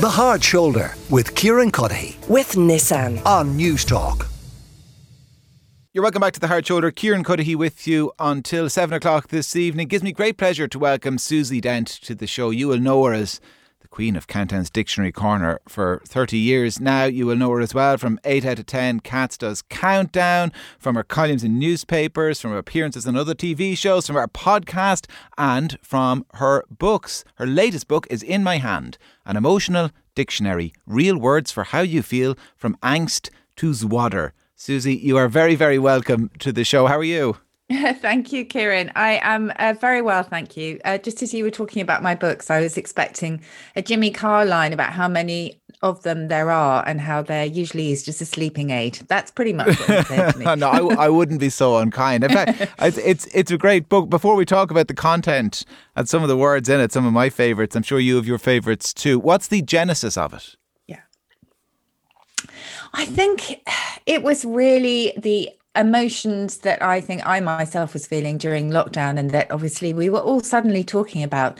The Hard Shoulder with Kieran Cuddihy with Nissan. on Newstalk. You're welcome back to the Hard Shoulder. Kieran Cuddihy with you until 7 o'clock this evening. Gives me great pleasure to welcome Susie Dent to the show. You will know her as the Queen of Countdown's Dictionary Corner for 30 years now. You will know her as well from 8 out of 10 Cats Does Countdown, from her columns in newspapers, from her appearances on other TV shows, from her podcast, and from her books. Her latest book is In My Hand, an emotional dictionary, real words for how you feel from angst to zwodder. Susie, you are very, very welcome to the show. How are you? thank you, Kieran. I am uh, very well, thank you. Uh, just as you were talking about my books, I was expecting a Jimmy Carr line about how many of them there are and how they're usually used as a sleeping aid. That's pretty much what to me. no, I, I wouldn't be so unkind. In fact, it's, it's it's a great book. Before we talk about the content and some of the words in it, some of my favourites, I'm sure you have your favourites too. What's the genesis of it? Yeah. I think it was really the emotions that I think I myself was feeling during lockdown, and that obviously we were all suddenly talking about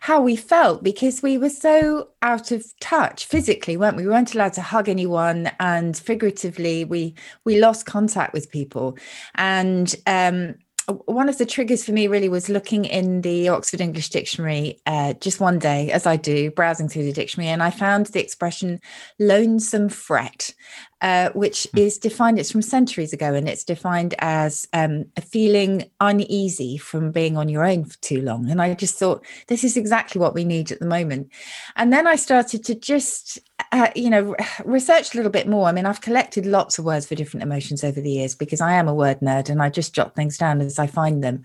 how we felt because we were so out of touch physically, weren't we? We weren't allowed to hug anyone, and figuratively, we we lost contact with people, and um, one of the triggers for me really was looking in the Oxford English Dictionary uh, just one day, as I do, browsing through the dictionary, and I found the expression lonesome fret, uh, which Hmm. is defined, it's from centuries ago, and it's defined as um, a feeling uneasy from being on your own for too long. And I just thought, this is exactly what we need at the moment. And then I started to just, uh, you know, research a little bit more. I mean, I've collected lots of words for different emotions over the years because I am a word nerd and I just jot things down as I find them.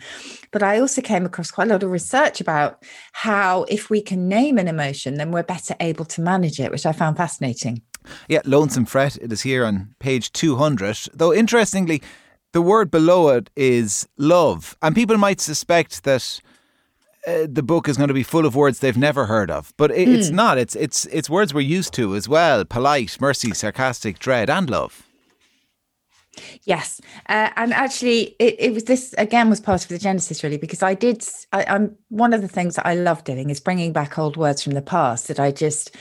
But I also came across quite a lot of research about how if we can name an emotion, then we're better able to manage it, which I found fascinating. Yeah, Lonesome Fret. It is here on page 200. Though, interestingly, the word below it is love. And people might suspect that uh, the book is going to be full of words they've never heard of. But it, it's not. It's, it's, it's words we're used to as well polite, mercy, sarcastic, dread, and love. Yes, uh, and actually, it, it was this again was part of the genesis really because I did. I, I'm one of the things that I love doing is bringing back old words from the past that I just,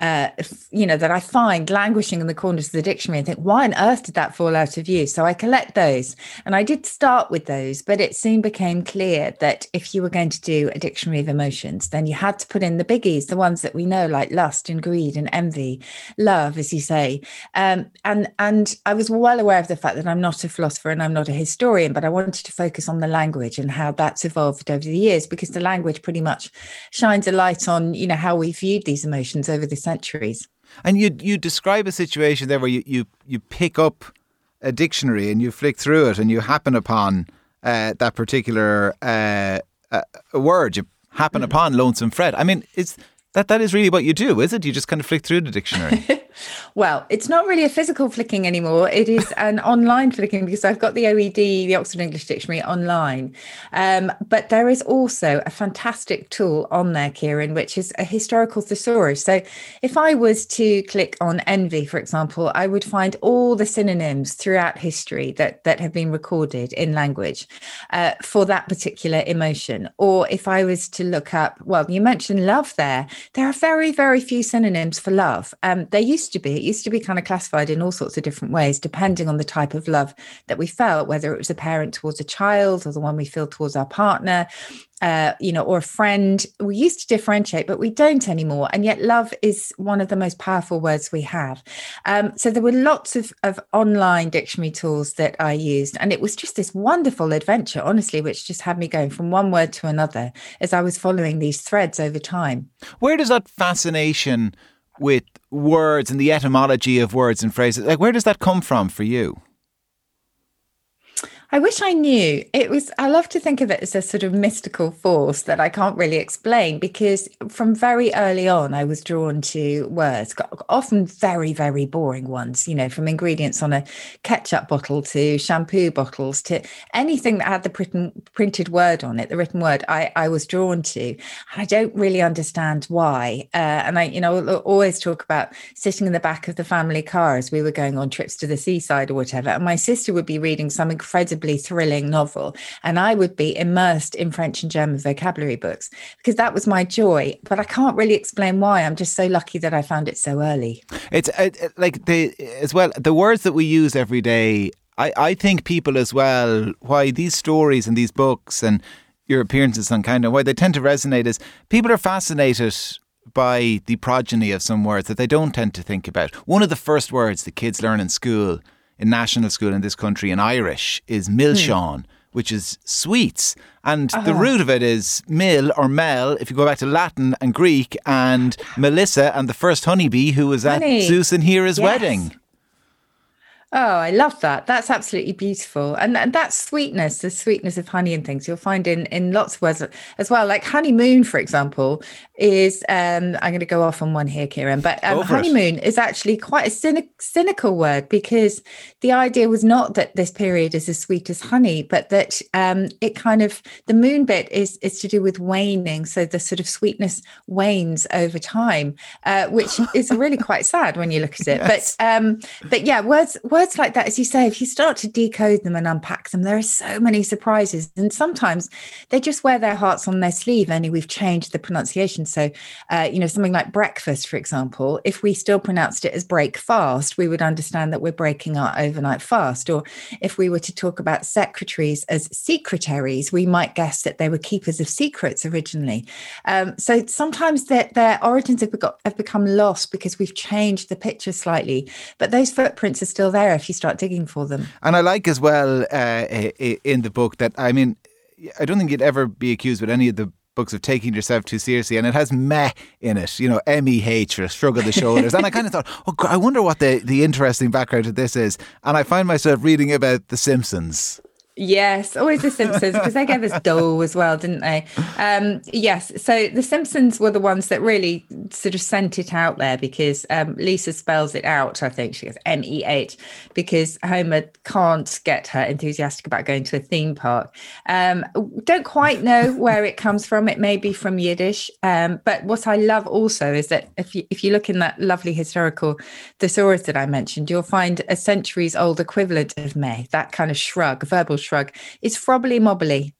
uh, you know, that I find languishing in the corners of the dictionary and think, why on earth did that fall out of use? So I collect those, and I did start with those, but it soon became clear that if you were going to do a dictionary of emotions, then you had to put in the biggies, the ones that we know, like lust and greed and envy, love, as you say, um, and and I was well aware of the fact that I'm not a philosopher and I'm not a historian, but I wanted to focus on the language and how that's evolved over the years because the language pretty much shines a light on you know how we viewed these emotions over the centuries. And you you describe a situation there where you, you, you pick up a dictionary and you flick through it and you happen upon uh, that particular uh, uh, word. You happen upon lonesome fret. I mean, is that that is really what you do, is it? You just kind of flick through the dictionary. Well, it's not really a physical flicking anymore. It is an online flicking because I've got the OED, the Oxford English Dictionary, online. Um, but there is also a fantastic tool on there, Kieran, which is a historical thesaurus. So if I was to click on envy, for example, I would find all the synonyms throughout history that, that have been recorded in language uh, for that particular emotion. Or if I was to look up, well, you mentioned love there. There are very, very few synonyms for love. Um, there used to be, it used to be kind of classified in all sorts of different ways, depending on the type of love that we felt, whether it was a parent towards a child or the one we feel towards our partner. Uh, you know, or a friend. We used to differentiate, but we don't anymore. And yet, love is one of the most powerful words we have. Um, so there were lots of, of online dictionary tools that I used, and it was just this wonderful adventure, honestly, which just had me going from one word to another as I was following these threads over time. Where does that fascination with words and the etymology of words and phrases, like where does that come from for you? I wish I knew. It was, I love to think of it as a sort of mystical force that I can't really explain because from very early on, I was drawn to words, often very, very boring ones, you know, from ingredients on a ketchup bottle to shampoo bottles to anything that had the printed, word on it, the written word, I, I was drawn to. I don't really understand why. Uh, and I, you know, always talk about sitting in the back of the family car as we were going on trips to the seaside or whatever. And my sister would be reading some incredibly incredibly thrilling novel. And I would be immersed in French and German vocabulary books because that was my joy. But I can't really explain why. I'm just so lucky that I found it so early. It's uh, like the as well the words that we use every day. I, I think people as well why these stories and these books and your appearances on kind of why they tend to resonate is people are fascinated by the progeny of some words that they don't tend to think about. One of the first words that kids learn in school, in national school in this country, in Irish, is milsean. Hmm. Which is sweets. And uh-huh. the root of it is mill or mel, if you go back to Latin and Greek, and Melissa and the first honeybee who was Honey. at Zeus and Hera's yes. wedding. Oh, I love that. That's absolutely beautiful. And, and that sweetness, the sweetness of honey and things, you'll find in, in lots of words as well. Like honeymoon, for example, is um, I'm going to go off on one here, Kieran, but um, honeymoon it. is actually quite a cynic, cynical word because the idea was not that this period is as sweet as honey, but that um, it kind of the moon bit is is to do with waning, so the sort of sweetness wanes over time, uh, which is really quite sad when you look at it. Yes. But um, but yeah, words words words like that, as you say, if you start to decode them and unpack them, there are so many surprises. And sometimes they just wear their hearts on their sleeve, only we've changed the pronunciation. So, uh, you know, something like breakfast, for example, if we still pronounced it as break fast, we would understand that we're breaking our overnight fast. Or if we were to talk about secretaries as secretaries, we might guess that they were keepers of secrets originally. Um, so sometimes their, their origins have, have become lost because we've changed the picture slightly, but those footprints are still there there if you start digging for them. And I like as well uh, in the book that, I mean, I don't think you'd ever be accused with any of the books of taking yourself too seriously, and it has meh in it, you know, M E H or shrug of the shoulders. and I kind of thought, oh, I wonder what the, the interesting background of this is. And I find myself reading about The Simpsons. Yes, always The Simpsons because they gave us D'oh as well, didn't they? Um, yes, so The Simpsons were the ones that really sort of sent it out there because um, Lisa spells it out. I think she goes M E H because Homer can't get her enthusiastic about going to a theme park. Um, don't quite know where it comes from. It may be from Yiddish, um, but what I love also is that if you if you look in that lovely historical thesaurus that I mentioned, you'll find a centuries old equivalent of meh. That kind of shrug, verbal shrug is frobly mobly.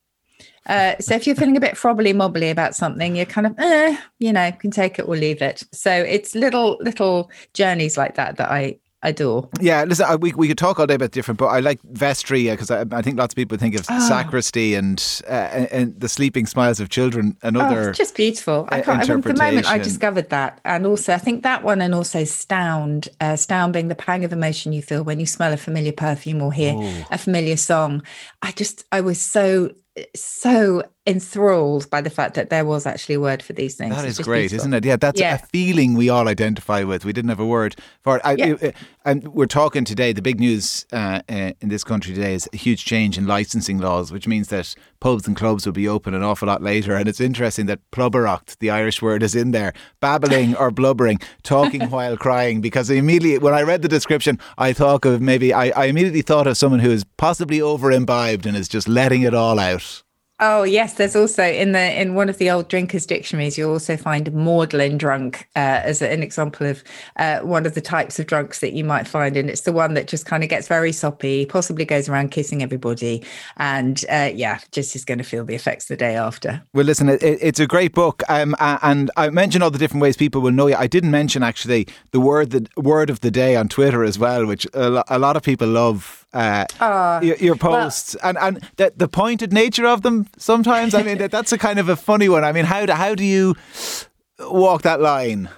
Uh, so if you're feeling a bit frobly mobly about something, you're kind of, eh, you know, can take it or leave it. So it's little little journeys like that that I adore. Yeah, listen, I, we, we could talk all day about different, but I like vestry because I, I, think lots of people think of oh. sacristy and, uh, and, and the sleeping smiles of children. Another, oh, just beautiful. I can't. I mean, the moment I discovered that, and also I think that one, and also stound, uh, stound being the pang of emotion you feel when you smell a familiar perfume or hear oh. a familiar song. I just, I was so so enthralled by the fact that there was actually a word for these things. That is great, beautiful. isn't it? Yeah, that's yeah. a feeling we all identify with. We didn't have a word for it. I, yeah. it, and we're talking today, the big news uh, uh, in this country today is a huge change in licensing laws, which means that pubs and clubs will be open an awful lot later. And it's interesting that plubberocht, the Irish word, is in there. Babbling or blubbering, talking while crying. Because immediately, when I read the description, I thought of maybe, I, I immediately thought of someone who is possibly over imbibed and is just letting it all out. Oh yes, there's also in the in one of the old drinkers dictionaries you'll also find maudlin drunk uh, as an example of uh, one of the types of drunks that you might find, and it's the one that just kind of gets very soppy, possibly goes around kissing everybody, and uh, yeah, just is going to feel the effects the day after. Well, listen, it, it's a great book, um, and I mentioned all the different ways people will know you. I didn't mention actually the word the word of the day on Twitter as well, which a lot of people love uh, uh, your, your, posts. Well, and and the, the pointed nature of them sometimes i mean that, that's a kind of a funny one. I mean how do, how do you walk that line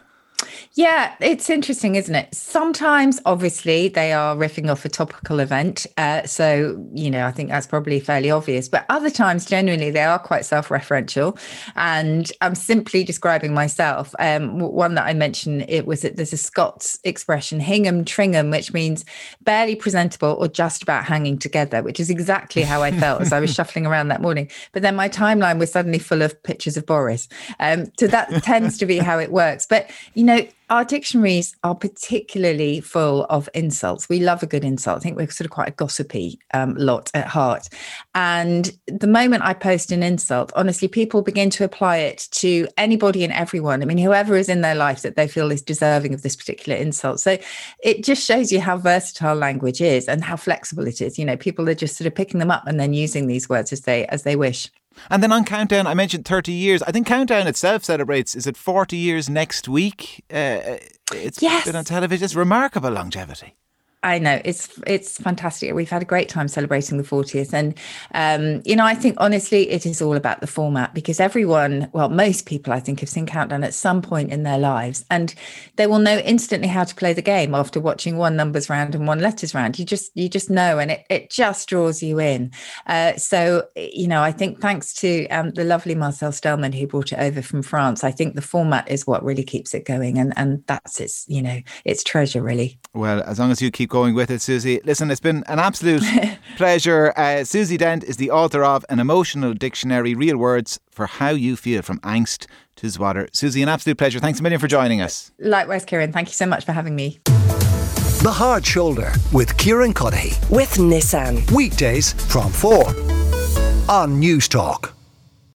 yeah, it's interesting, isn't it? Sometimes, obviously, they are riffing off a topical event. Uh, so, you know, I think that's probably fairly obvious. But other times, genuinely, they are quite self referential. And I'm simply describing myself. Um, one that I mentioned, it was that there's a Scots expression, hingum tringum, which means barely presentable or just about hanging together, which is exactly how I felt as I was shuffling around that morning. But then my timeline was suddenly full of pictures of Boris. Um, so that tends to be how it works. But, you know, our dictionaries are particularly full of insults. We love a good insult. I think we're sort of quite a gossipy um, lot at heart. And the moment I post an insult, honestly, people begin to apply it to anybody and everyone. I mean, whoever is in their life that they feel is deserving of this particular insult. So it just shows you how versatile language is and how flexible it is. You know, people are just sort of picking them up and then using these words as they as they wish. And then on Countdown, I mentioned 30 years. I think Countdown itself celebrates, is it 40 years next week? Uh, it's yes. been on television. It's remarkable longevity. I know it's it's fantastic. We've had a great time celebrating the 40th, and um, you know, I think honestly, it is all about the format because everyone, well, most people, I think, have seen Countdown at some point in their lives, and they will know instantly how to play the game after watching one numbers round and one letters round. You just you just know, and it it just draws you in. Uh, so you know, I think thanks to um, the lovely Marcel Stellman who brought it over from France, I think the format is what really keeps it going, and and that's its you know its treasure really. Well, as long as you keep going with it, Susie. Listen, it's been an absolute pleasure. Uh, Susie Dent is the author of An Emotional Dictionary Real Words for How You Feel from Angst to Zwodder. Susie, an absolute pleasure. Thanks a million for joining us. Likewise, Kieran. Thank you so much for having me. The Hard Shoulder with Kieran Cuddihy. With Nissan. Weekdays from 4 on Newstalk.